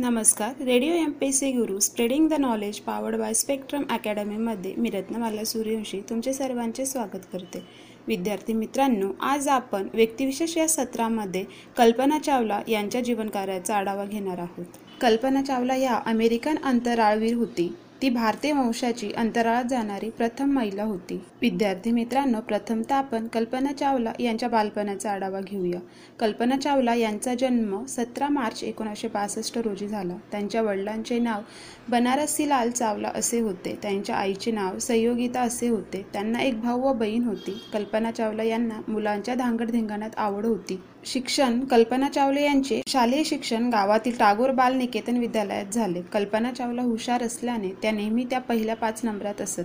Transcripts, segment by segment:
नमस्कार. Radio M P C Guru spreading the knowledge powered by Spectrum अकॅडमीमध्ये मी रत्नमाला सूर्यवंशी तुमचे सर्वांचे स्वागत करते. विद्यार्थी मित्रांनो आज आपण व्यक्तिविशेष या सत्रामध्ये कल्पना चावला यांच्या जीवनकार्याचा आढावा घेणार आहोत. कल्पना चावला या अमेरिकन अंतराळवीर होती. ती भारतीय वंशाची अंतराळात जाणारी प्रथम महिला होती. विद्यार्थी मित्रांनो प्रथमतः आपण कल्पना चावला यांच्या बालपणाचा आढावा घेऊया. कल्पना चावला यांचा जन्म सतरा मार्च एकोणीसशे पासष्ट रोजी झाला. त्यांच्या वडिलांचे नाव बनारसी लाल चावला असे होते. त्यांच्या आईचे नाव संयोगिता असे होते. त्यांना एक भाऊ व बहीण होती. कल्पना चावला यांना मुलांच्या धांगडधिंगाणात आवड होती. शिक्षण कल्पना चावले यांचे शालेय शिक्षण गावातील टागोर बाल निकेतन विद्यालयात झाले. कल्पना चावला हुशार असल्याने त्या नेहमी त्या पहिल्या पाच नंबरात असत.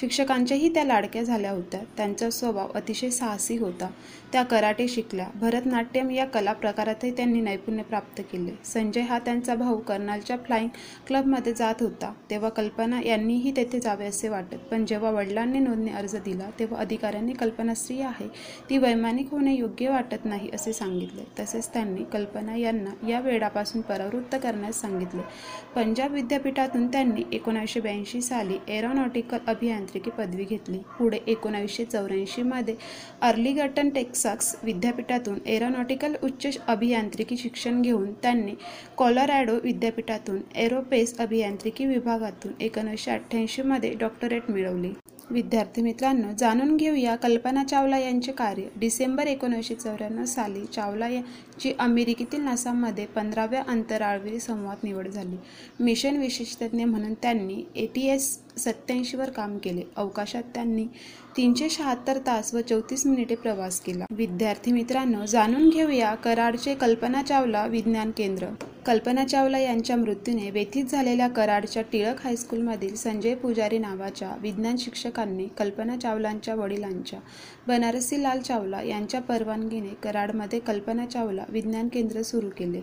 शिक्षकांच्याही त्या लाडक्या झाल्या होत्या. त्यांचा स्वभाव अतिशय साहसी होता. त्या कराटे शिकल्या. भरतनाट्यम या कला प्रकारातही त्यांनी नैपुण्य प्राप्त केले. संजय हा त्यांचा भाऊ कर्नालच्या फ्लाइंग क्लबमध्ये जात होता. तेव्हा कल्पना यांनीही तेथे जावे असे वाटत. पण जेव्हा वडिलांनी नोंदणी अर्ज दिला तेव्हा अधिकाऱ्यांनी कल्पना स्त्री आहे. ती वैमानिक होणे योग्य वाटत नाही असे सांगितले. तसेच त्यांनी कल्पना यांना या वेळापासून परावृत्त करण्यास सांगितले. पंजाब विद्यापीठातून त्यांनी एकोणीसशे ब्याऐंशी साली एरोनॉटिकल अभियांत्रिकी पदवी घेतली. पुढे एकोणावीसशे चौऱ्याऐंशीमध्ये अर्लीगटन टेक्सास विद्यापीठातून एरोनॉटिकल उच्च अभियांत्रिकी शिक्षण घेऊन त्यांनी कॉलोरॅडो विद्यापीठातून एरोपेस अभियांत्रिकी विभागातून एकोणीसशे अठ्ठ्याऐंशीमध्ये डॉक्टरेट मिळवली. विद्यार्थी मित्रांनो जाणून घेऊया कल्पना चावला यांचे कार्य. डिसेंबर एकोणीसशे चौऱ्याण्णव साली चावला यांची अमेरिकेतील नासामध्ये पंधराव्या अंतराळवीर संवाद निवड झाली. मिशन विशेषतज्ञ म्हणून त्यांनी ए टी एस सत्याऐंशीवर काम केले. अवकाशात त्यांनी तीनशे शहात्तर तास व चौतीस मिनिटे प्रवास केला. विद्यार्थी मित्रांनो जाणून घेऊया कराडचे कल्पना चावला विज्ञान केंद्र. कल्पना चावला यांच्या मृत्यूने व्यथित झालेल्या कराडच्या टिळक हायस्कूलमधील संजय पुजारी नावाच्या विज्ञान शिक्षकांनी कल्पना चावलांच्या वडिलांच्या बनारसी लाल चावला यांच्या परवानगीने कराडमध्ये कल्पना चावला विज्ञान केंद्र सुरू केले.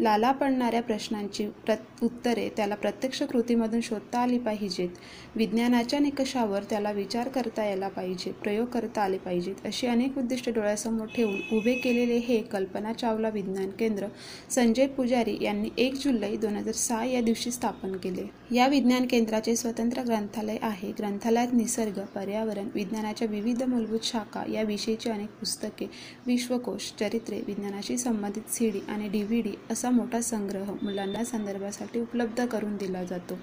लाला पडणाऱ्या प्रश्नांची प्र उत्तरे त्याला प्रत्यक्ष कृतीमधून शोधता आली पाहिजेत. विज्ञानाच्या निकषावर त्याला विचार करता यायला पाहिजे प्रयोग करता आले पाहिजेत अशी अनेक उद्दिष्ट डोळ्यासमोर ठेवून उभे केलेले हे कल्पना चावला विज्ञान केंद्र संजय पुजारी यांनी एक जुलै दोन हजार सहा या दिवशी स्थापन केले. या विज्ञान केंद्राचे स्वतंत्र ग्रंथालय आहे. ग्रंथालयात निसर्ग पर्यावरण विज्ञानाच्या विविध मूलभूत शाखा या विषयीची अनेक पुस्तके विश्वकोश चरित्रे विज्ञानाशी संबंधित सीडी आणि डी व्ही डी असा मोठा संग्रह मुलांना संदर्भासाठी उपलब्ध करून दिला जातो.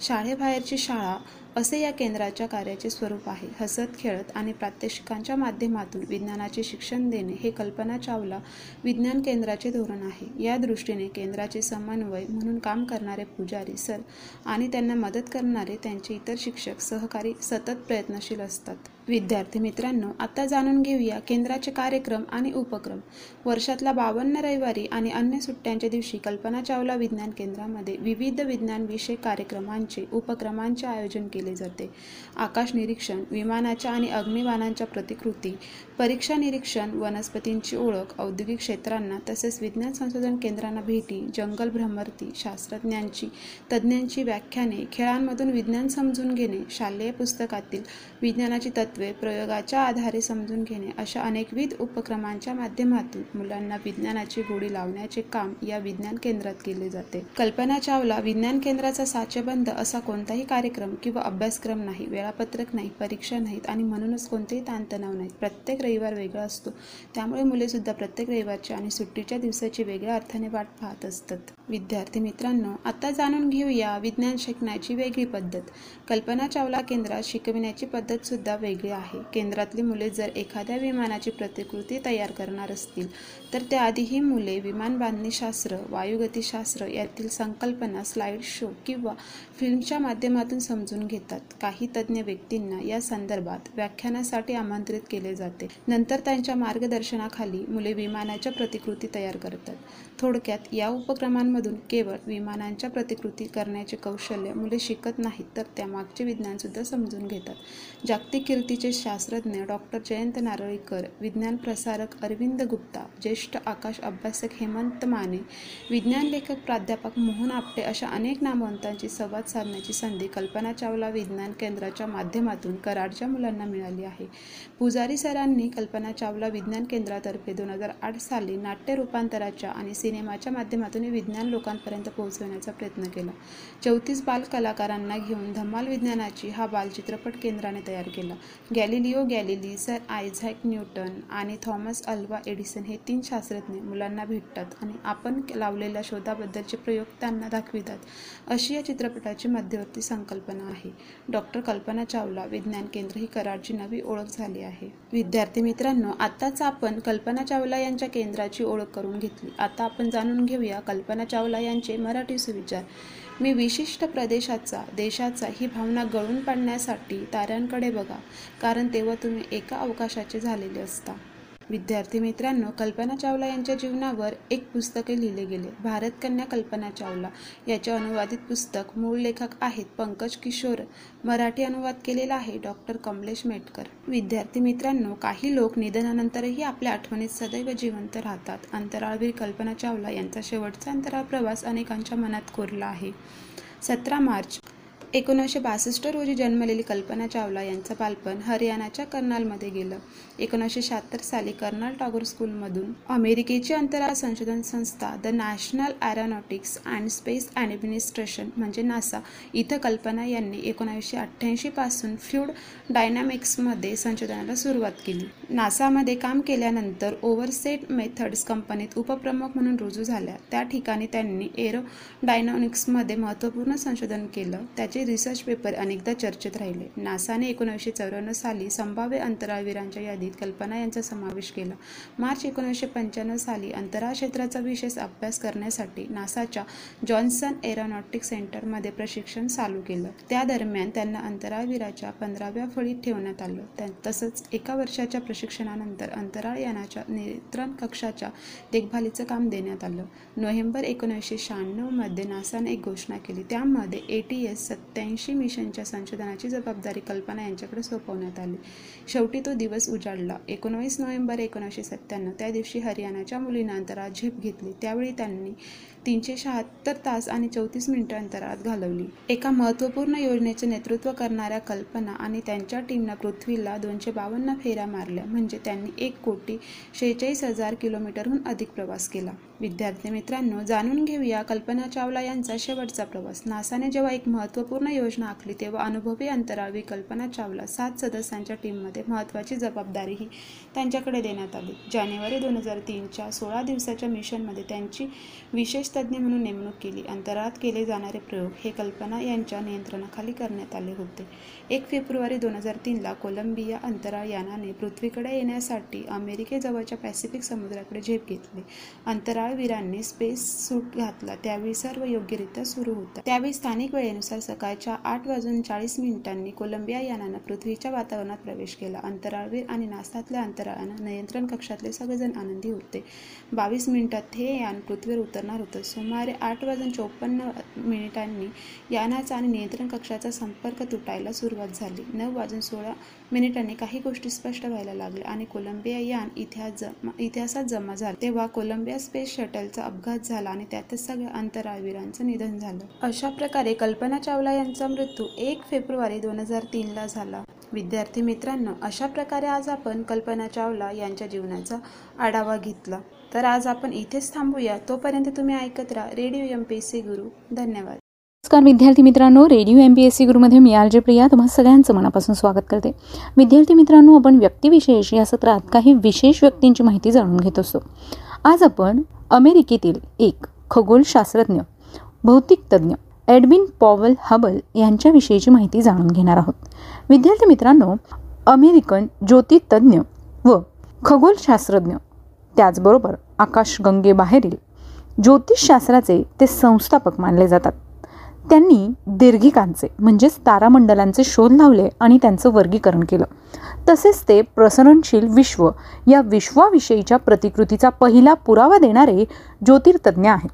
शाळेबाहेरची शाळा असे या केंद्राच्या कार्याचे स्वरूप आहे. हसत खेळत आणि प्रात्यक्षिकांच्या माध्यमातून विज्ञानाचे शिक्षण देणे हे कल्पना चावला विज्ञान केंद्राचे धोरण आहे. या दृष्टीने केंद्राचे समन्वय म्हणून काम करणारे पुजारी सर आणि त्यांना मदत करणारे त्यांचे इतर शिक्षक सहकारी सतत प्रयत्नशील असतात. विद्यार्थी मित्रांनो आता जाणून घेऊया केंद्राचे कार्यक्रम आणि उपक्रम. वर्षातला बावन्न रविवारी आणि अन्य सुट्ट्यांच्या दिवशी कल्पना चावला विज्ञान केंद्रामध्ये विविध विज्ञान विषय कार्यक्रमांचे उपक्रमांचे आयोजन केले जाते. आकाश निरीक्षण विमानाच्या आणि अग्निबाणांच्या प्रतिकृती परीक्षा निरीक्षण वनस्पतींची ओळख औद्योगिक क्षेत्रांना तसेच विज्ञान संशोधन केंद्रांना भेटी जंगल भ्रमर्ती शास्त्रज्ञांची तज्ज्ञांची व्याख्याने खेळांमधून विज्ञान समजून घेणे शालेय पुस्तकातील विज्ञानाची तत्त्वे प्रयोगाच्या आधारे समजून घेणे अशा अनेकविध उपक्रमांच्या माध्यमातून मुलांना विज्ञानाची गोडी लावण्याचे काम या विज्ञान केंद्रात केले जाते. कल्पना चावला विज्ञान केंद्राचा साचेबंद असा कोणताही कार्यक्रम किंवा अभ्यासक्रम नाही वेळापत्रक नाही परीक्षा नाहीत आणि म्हणूनच कोणतेही ताणतणाव नाहीत. प्रत्येक रविवार वेगळा असतो. त्यामुळे मुले सुद्धा प्रत्येक रविवारच्या आणि सुट्टीच्या दिवसाची वेगळ्या अर्थाने वाट पाहत असतात. विद्यार्थी मित्रांनो आता जाणून घेऊया विज्ञान शिकण्याची वेगळी पद्धत. कल्पना चावला केंद्रात शिकविण्याची पद्धत सुद्धा वेगळी आहे. केंद्रातली मुले जर एखाद्या विमानाची प्रतिकृती तयार करणार असतील तर त्याआधी ही मुले विमान बांधणीशास्त्र वायुगतीशास्त्र यातील संकल्पना स्लाइड शो किंवा फिल्मच्या माध्यमातून समजून घेतात. काही तज्ज्ञ व्यक्तींना या संदर्भात व्याख्यानासाठी आमंत्रित केले जाते. नंतर त्यांच्या मार्गदर्शनाखाली मुले विमानाच्या प्रतिकृती तयार करतात. थोडक्यात या उपक्रमांमधून केवळ विमानांच्या प्रतिकृती करण्याचे कौशल्य मुले शिकत नाहीत तर त्यामागचे विज्ञानसुद्धा समजून घेतात. जागतिक कीर्तीचे शास्त्रज्ञ डॉक्टर जयंत नारळीकर विज्ञान प्रसारक अरविंद गुप्ता ज्येष्ठ आकाश अभ्यासक हेमंत माने विज्ञान लेखक प्राध्यापक मोहन आपटे अशा अनेक नामवंतांची संवाद साधण्याची संधी कल्पना चावला विज्ञान केंद्राच्या माध्यमातून कराडच्या मुलांना मिळाली आहे. पुजारी सरांनी कल्पना चावला विज्ञान केंद्रातर्फे दोन हजार आठ साली नाट्य रूपांतराच्या आणि सिनेमाच्या माध्यमातून विज्ञान लोकांपर्यंत पोहोचवण्याचा प्रयत्न केला. चौतीस बाल कलाकारांना घेऊन धमाल विज्ञानाची हा बालचित्रपट केंद्राने तयार केला. Galileo Galilei sir Isaac Newton आणि थॉमस अल्वा एडिसन हे तीन शास्त्रज्ञ मुलांना भेटतात आणि आपण लावलेल्या शोधाबद्दलचे प्रयोग त्यांना दाखवितात. अशी या चित्रपटाची मध्यवर्ती संकल्पना आहे. डॉक्टर कल्पना चावला विज्ञान केंद्र ही कराडची नवी ओळख झाली आहे. विद्यार्थी मित्रांनो आत्ताच आपण कल्पना चावला यांच्या केंद्राची ओळख करून घेतली. आता आपण जाणून घेऊया कल्पना चावला यांचे मराठी सुविचार. मी विशिष्ट प्रदेशाचा देशाचा ही भावना गळून पाडण्यासाठी ताऱ्यांकडे बघा कारण तेव्हा तुम्ही एका अवकाशाचे झालेले असता. विद्यार्थी मित्रांनो कल्पना चावला यांच्या जीवनावर एक पुस्तके लिहिले गेले. भारत कन्या कल्पना चावला याचे अनुवादित पुस्तक मूळ लेखक आहेत पंकज किशोर. मराठी अनुवाद केलेला आहे डॉक्टर कमलेश मेटकर. विद्यार्थी मित्रांनो काही लोक निधनानंतरही आपल्या आठवणीत सदैव जिवंत राहतात. अंतराळवीर कल्पना चावला यांचा शेवटचा अंतराळ प्रवास अनेकांच्या मनात कोरला आहे. सतरा मार्च एकोणीसशे बासष्ट रोजी जन्मलेली कल्पना चावला यांचं बालपण हरियाणाच्या कर्नालमध्ये गेलं. एकोणीसशे शहात्तर साली कर्नाल टागोर स्कूलमधून अमेरिकेची अंतराळ संशोधन संस्था the national aeronautics and space administration म्हणजे नासा इथं कल्पना यांनी एकोणावीसशे अठ्ठ्याऐंशीपासून फ्ल्यूड डायनॅमिक्समध्ये संशोधनाला सुरुवात केली. नासामध्ये काम केल्यानंतर ओव्हरसेट मेथड्स कंपनीत उपप्रमुख म्हणून रुजू झाल्या. त्या ठिकाणी त्यांनी एरो डायनॉमिक्समध्ये महत्त्वपूर्ण संशोधन केलं. त्याचे रिसर्च पेपर अनेकदा चर्चेत राहिले. नासाने एकोणीसशे चौऱ्याण्णव साली संभाव्य अंतराळवीरांच्या यादीत कल्पना यांचा समावेश केला. मार्च एकोणीसशे पंच्याण्णव साली अंतराळ क्षेत्राचा विशेष अभ्यास करण्यासाठी नासाच्या जॉन्सन एरोनॉटिक सेंटरमध्ये प्रशिक्षण चालू केलं. त्या दरम्यान त्यांना अंतराळवीराच्या पंधराव्या फळीत ठेवण्यात आलं. त्या तसंच एका वर्षाच्या प्रशिक्षणानंतर अंतराळ यानाच्या नियंत्रण कक्षाच्या देखभालीचं काम देण्यात आलं. नोव्हेंबर एकोणीसशे शहाण्णवमध्ये नासाने एक घोषणा केली. त्यामध्ये ए टी एस सत्याऐंशी मिशनच्या संशोधनाची जबाबदारी कल्पना यांच्याकडे सोपवण्यात आली. शेवटी तो दिवस उजाडला. एकोणवीस नोव्हेंबर एकोणीसशे सत्त्याण्णव त्या दिवशी हरियाणाच्या मुलीनंतर अंतराळात झेप घेतली. त्यावेळी त्यांनी तीनशे शहात्तर तास आणि चौतीस मिनिटं अंतराळात घालवली. एका महत्त्वपूर्ण योजनेचे नेतृत्व करणाऱ्या कल्पना आणि त्यांच्या टीमनं पृथ्वीला दोनशे बावन्न फेऱ्या मारल्या. म्हणजे त्यांनी एक कोटी शेहेचाळीस हजार किलोमीटरहून अधिक प्रवास केला. विद्यार्थी मित्रांनो जाणून घेऊया कल्पना चावला यांचा शेवटचा प्रवास. नासाने जेव्हा एक महत्त्वपूर्ण योजना आखली तेव्हा अनुभवी अंतराळवी कल्पना चावला. सात सदस्यांच्या टीममध्ये महत्त्वाची जबाबदारीही त्यांच्याकडे देण्यात आली. जानेवारी दोन हजार तीनच्या सोळा दिवसाच्या मिशनमध्ये त्यांची विशेष तज्ज्ञ म्हणून नेमणूक केली. अंतराळात केले जाणारे प्रयोग हे कल्पना यांच्या नियंत्रणाखाली करण्यात आले होते. एक फेब्रुवारी दोन हजार तीनला कोलंबिया अंतराळ यानाने पृथ्वीकडे येण्यासाठी अमेरिकेजवळच्या पॅसिफिक समुद्राकडे झेप घेतली. अंतराळवीरांनी स्पेस सूट घातला. त्यावेळी सर्व योग्यरित्या सुरू होता. त्यावेळी स्थानिक वेळेनुसार सकाळच्या आठ वाजून चाळीस मिनिटांनी कोलंबिया यानानं पृथ्वीच्या वातावरणात प्रवेश केला. अंतराळवीर आणि नासातल्या अंतराळानं नियंत्रण कक्षातले सगळेजण आनंदी होते. बावीस मिनिटात हे यान पृथ्वीवर उतरणार होतं. सुमारे आठ वाजून चोपन्न मिनिटांनी यानाचा आणि नियंत्रण कक्षाचा संपर्क तुटायला सुरुवात झाली. नऊ वाजून सोळा मिनिटांनी काही गोष्टी स्पष्ट व्हायला लागल्या आणि कोलंबिया यान इतिहास जमा इतिहासात जमा झाला. तेव्हा कोलंबिया स्पेस शटलचा अपघात झाला आणि त्यातच सगळ्या अंतराळवीरांचं निधन झालं. अशा प्रकारे कल्पना चावला यांचा मृत्यू एक फेब्रुवारी दोन हजार तीनला झाला. विद्यार्थी मित्रांनो अशा प्रकारे आज आपण कल्पना चावला यांच्या जीवनाचा आढावा घेतला. तर आज आपण इथेच थांबूया. तोपर्यंत तुम्ही ऐकत राहा radio M P S C Guru. धन्यवाद. नमस्कार विद्यार्थी मित्रांनो radio M P S C गुरुमध्ये मी आर जे प्रिया तुम्हाला सगळ्यांचं मनापासून स्वागत करते. विद्यार्थी मित्रांनो आपण व्यक्तिविशेष या सत्रात काही विशेष व्यक्तींची माहिती जाणून घेत असतो. आज आपण अमेरिकेतील एक खगोलशास्त्रज्ञ भौतिक तज्ज्ञ एडविन पॉवल हबल यांच्याविषयीची माहिती जाणून घेणार आहोत. विद्यार्थी मित्रांनो अमेरिकन ज्योतितज्ञ व खगोलशास्त्रज्ञ त्याचबरोबर आकाशगंगेबाहेरील ज्योतिषशास्त्राचे ते संस्थापक मानले जातात. त्यांनी दीर्घिकांचे म्हणजेच तारामंडलांचे शोध लावले आणि त्यांचं वर्गीकरण केलं. तसेच ते प्रसरणशील विश्व या विश्वाविषयीच्या प्रतिकृतीचा पहिला पुरावा देणारे ज्योतिर्तज्ञ आहेत.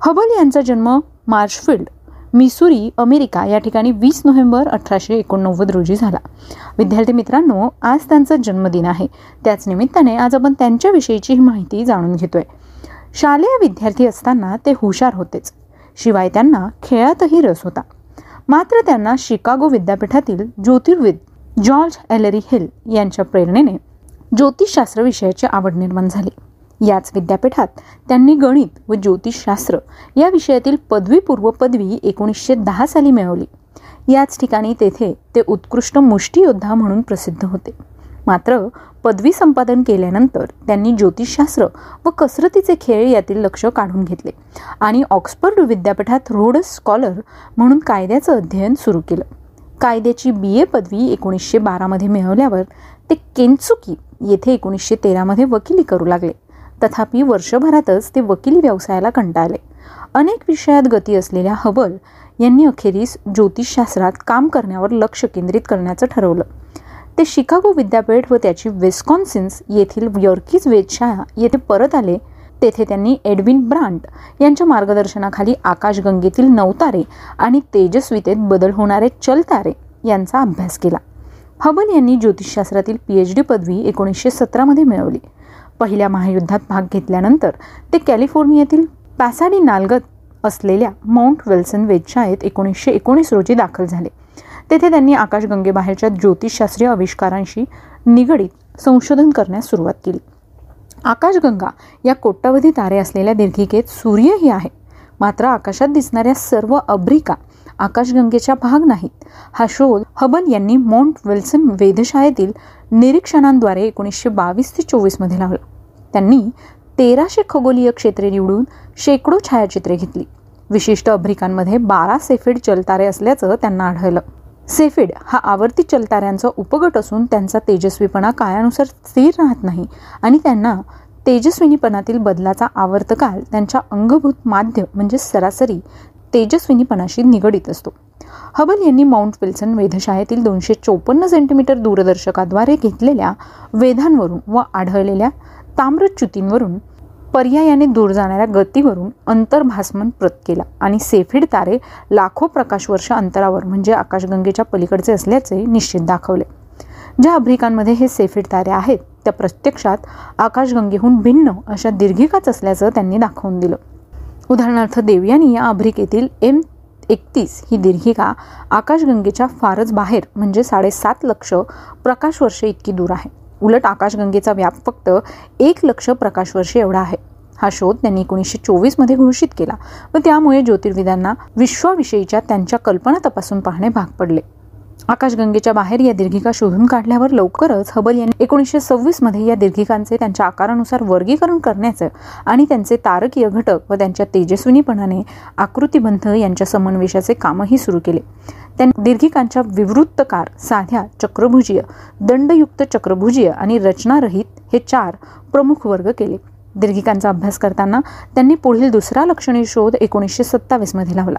हबल यांचा जन्म मार्शफिल्ड मिसुरी अमेरिका या ठिकाणी वीस नोव्हेंबर अठराशे एकोणनव्वद रोजी झाला. विद्यार्थी मित्रांनो आज त्यांचा जन्मदिन आहे. त्याच निमित्ताने आज आपण त्यांच्याविषयीची माहिती जाणून घेतोय. शालेय विद्यार्थी असताना ते हुशार होतेच. शिवाय त्यांना खेळातही रस होता. मात्र त्यांना शिकागो विद्यापीठातील ज्योतिर्विद जॉर्ज एलरी हिल यांच्या प्रेरणेने ज्योतिषशास्त्र विषयाची आवड निर्माण झाली. याच विद्यापीठात त्यांनी गणित व ज्योतिषशास्त्र या विषयातील पदवीपूर्व पदवी एकोणीसशे दहा साली मिळवली. याच ठिकाणी तेथे ते उत्कृष्ट मुष्टियोद्धा म्हणून प्रसिद्ध होते. मात्र पदवी संपादन केल्यानंतर त्यांनी ज्योतिषशास्त्र व कसरतीचे खेळ यातील लक्ष काढून घेतले आणि ऑक्सफर्ड विद्यापीठात रोडस स्कॉलर म्हणून कायद्याचं अध्ययन सुरू केलं. कायद्याची बी. ए. पदवी एकोणीसशे बारामध्ये मिळवल्यावर ते केन्सुकी येथे एकोणीसशे तेरामध्ये वकिली करू लागले. तथापि वर्षभरातच ते वकिली व्यवसायाला कंटाळले. अनेक विषयात गती असलेल्या हबल यांनी अखेरीस ज्योतिषशास्त्रात काम करण्यावर लक्ष केंद्रित करण्याचं ठरवलं. ते शिकागो विद्यापीठ व त्याची वेस्कॉन्सिन्स येथील यॉर्कीज वेधशाळा येथे परत आले. तेथे त्यांनी एडविन ब्रांट यांच्या मार्गदर्शनाखाली आकाशगंगेतील नवतारे आणि तेजस्वितेत बदल होणारे चलतारे यांचा अभ्यास केला. हबल यांनी ज्योतिषशास्त्रातील पी एच डी पदवी एकोणीसशे सतरामध्ये मिळवली. पहिल्या महायुद्धात भाग घेतल्यानंतर ते कॅलिफोर्नियातील पॅसाडी नालगत असलेल्या माउंट विल्सन वेधशाळेत एकोणीसशे एकोणीस रोजी दाखल झाले. तेथे त्यांनी आकाशगंगेबाहेरच्या ज्योतिषशास्त्रीय आविष्कारांशी निगडीत संशोधन करण्यास सुरुवात केली. आकाशगंगा या कोट्यवधी तारे असलेल्या दीर्घिकेत सूर्यही आहे. मात्र आकाशात दिसणाऱ्या सर्व अब्रिका आकाशगंगेच्या भाग नाहीत. हा शोध हबल यांनी माउंट विल्सन वेधशाळेतील निरीक्षणांद्वारे एकोणीसशे बावीस ते चोवीसमध्ये लावला. त्यांनी तेराशे खगोलीय क्षेत्रे निवडून शेकडो छायाचित्रे घेतली. विशिष्ट अभ्रिकांमध्ये बारा सेफिड चलतारे असल्याचं त्यांना आढळलं. सेफिड हा आवर्ती चलताऱ्यांचा उपगट असून त्यांचा तेजस्वीपणा काळानुसार स्थिर राहत नाही आणि त्यांना तेजस्विनीपणातील बदलाचा आवर्तकाल त्यांच्या अंगभूत माध्य म्हणजे सरासरी तेजस्विनीपणाशी निगडीत असतो. हबल यांनी माउंट विल्सन वेधशाळेतील दोनशे चोपन्न सेंटीमीटर दूरदर्शकाद्वारे घेतलेल्या वेधांवरून व आढळलेल्या ताम्रच्युतींवरून पर्यायाने दूर जाणाऱ्या गतीवरून अंतर्भासमन प्रत केला आणि सेफिड तारे लाखो प्रकाशवर्ष अंतरावर म्हणजे आकाशगंगेच्या पलीकडचे असल्याचे निश्चित दाखवले. ज्या अभ्रिकांमध्ये हे सेफिड तारे आहेत त्या प्रत्यक्षात आकाशगंगेहून भिन्न अशा दीर्घिकाच असल्याचं त्यांनी दाखवून दिलं. उदाहरणार्थ देवयानी या अभ्रिकेतील एम एकतीस ही दीर्घिका आकाशगंगेच्या फारच बाहेर म्हणजे साडेसात लक्ष प्रकाशवर्ष इतकी दूर आहे. उलट आकाशगंगेचा व्याप फक्त एक लक्ष प्रकाशवर्ष एवढा आहे. हा शोध त्यांनी एकोणीसशे चोवीसमध्ये घोषित केला व त्यामुळे ज्योतिर्विदांना विश्वाविषयीच्या त्यांच्या कल्पना तपासून पाहणे भाग पडले. आकाशगंगेच्या बाहेर या दीर्घिका शोधून काढल्यावर लवकरच हबल यांनी एकोणीसशे सव्वीसमध्ये या दीर्घिकांचे त्यांच्या आकारानुसार वर्गीकरण करण्याचं आणि त्यांचे तारकीय घटक व त्यांच्या तेजस्विनीपणाने आकृतीबंध यांच्या समन्वेषाचे कामही सुरू केले. त्यांनी दीर्घिकांच्या विवृत्तकार साध्या चक्रभुजीय दंडयुक्त चक्रभुजीय आणि रचनारहित हे चार प्रमुख वर्ग केले. दीर्घिकांचा अभ्यास करताना त्यांनी पुढील दुसरा लक्षणीय शोध एकोणीसशे सत्तावीसमध्ये लावला.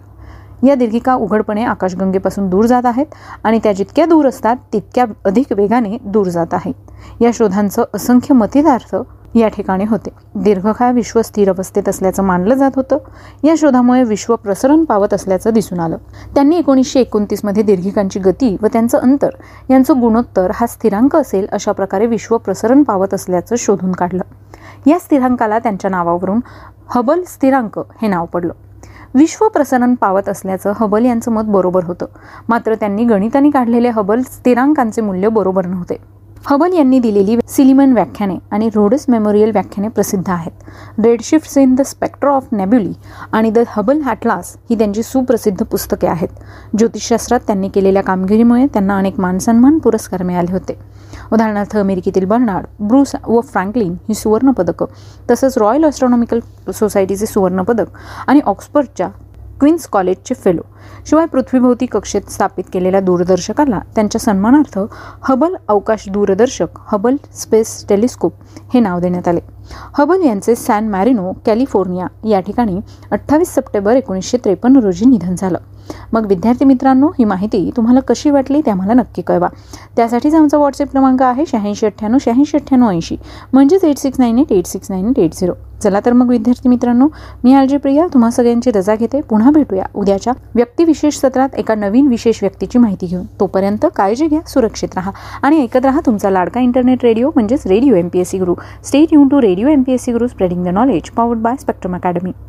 या दीर्घिका उघडपणे आकाशगंगेपासून दूर जात आहेत आणि त्या जितक्या दूर असतात तितक्या अधिक वेगाने दूर जात आहेत या शोधांचं असंख्य मतितार्थ या ठिकाणी होते. दीर्घकाळ विश्व स्थिर अवस्थेत असल्याचं मानलं जात होतं. या शोधामुळे विश्व प्रसरण पावत असल्याचं दिसून आलं. त्यांनी एकोणीसशे एकोणतीसमध्ये दीर्घिकांची गती व त्यांचं अंतर यांचं गुणोत्तर हा स्थिरांक असेल अशा प्रकारे विश्व प्रसरण पावत असल्याचं शोधून काढलं. या स्थिरांकाला त्यांच्या नावावरून हबल स्थिरांक हे नाव पडलं. विश्व प्रसरण पावत असल्याचं हबल यांचं मत बरोबर होतं. मात्र त्यांनी गणिताने काढलेले हबल स्थिरांकांचे मूल्य बरोबर नव्हते. हबल यांनी दिलेली सिलिमन व्याख्याने आणि रोडस मेमोरियल व्याख्याने प्रसिद्ध आहेत. Redshift in the spectra of nebulae आणि द हबल हॅटलास ही त्यांची सुप्रसिद्ध पुस्तके आहेत. ज्योतिषशास्त्रात त्यांनी केलेल्या कामगिरीमुळे त्यांना अनेक मानसन्मान पुरस्कार मिळाले होते. उदाहरणार्थ अमेरिकेतील बर्नार्ड ब्रूस व फ्रँकलिन ही सुवर्णपदकं तसंच रॉयल ऑस्ट्रॉनॉमिकल सोसायटीचे सुवर्णपदक आणि ऑक्सफर्डच्या क्वीन्स कॉलेजचे फेलो शिवाय पृथ्वीभोवती कक्षेत स्थापित केलेल्या दूरदर्शकाला त्यांच्या सन्मानार्थ हबल अवकाश दूरदर्शक हबल स्पेस टेलिस्कोप हे नाव देण्यात आले. हबल यांचे सॅन मॅरिनो कॅलिफोर्निया या ठिकाणी अठ्ठावीस सप्टेंबर एकोणीसशे त्रेपन्न रोजी निधन झालं. मग विद्यार्थी मित्रांनो ही माहिती तुम्हाला कशी वाटली ते आम्हाला नक्की कळवा. त्यासाठीच आमचा व्हॉट्सअप क्रमांक आहे शहाऐंशी अठ्ठ्याण्णव शहाऐंशी अठ्ठ्याण्णव ऐंशी. म्हणजेच eight six nine eight eight six nine eight eight zero चला तर मग विद्यार्थी मित्रांनो मी आलजी प्रिया तुम्हा सगळ्यांची रजा घेते. पुन्हा भेटूया उद्याच्या व्यक्तिविशेष सत्रात एका नवीन विशेष व्यक्तीची माहिती घेऊन. तोपर्यंत काळजी घ्या सुरक्षित राहा आणि ऐकत राहा तुमचा लाडका इंटरनेट रेडिओ म्हणजेच radio M P S C Guru stay युन to radio M P S C Guru spreading the knowledge powered by spectrum academy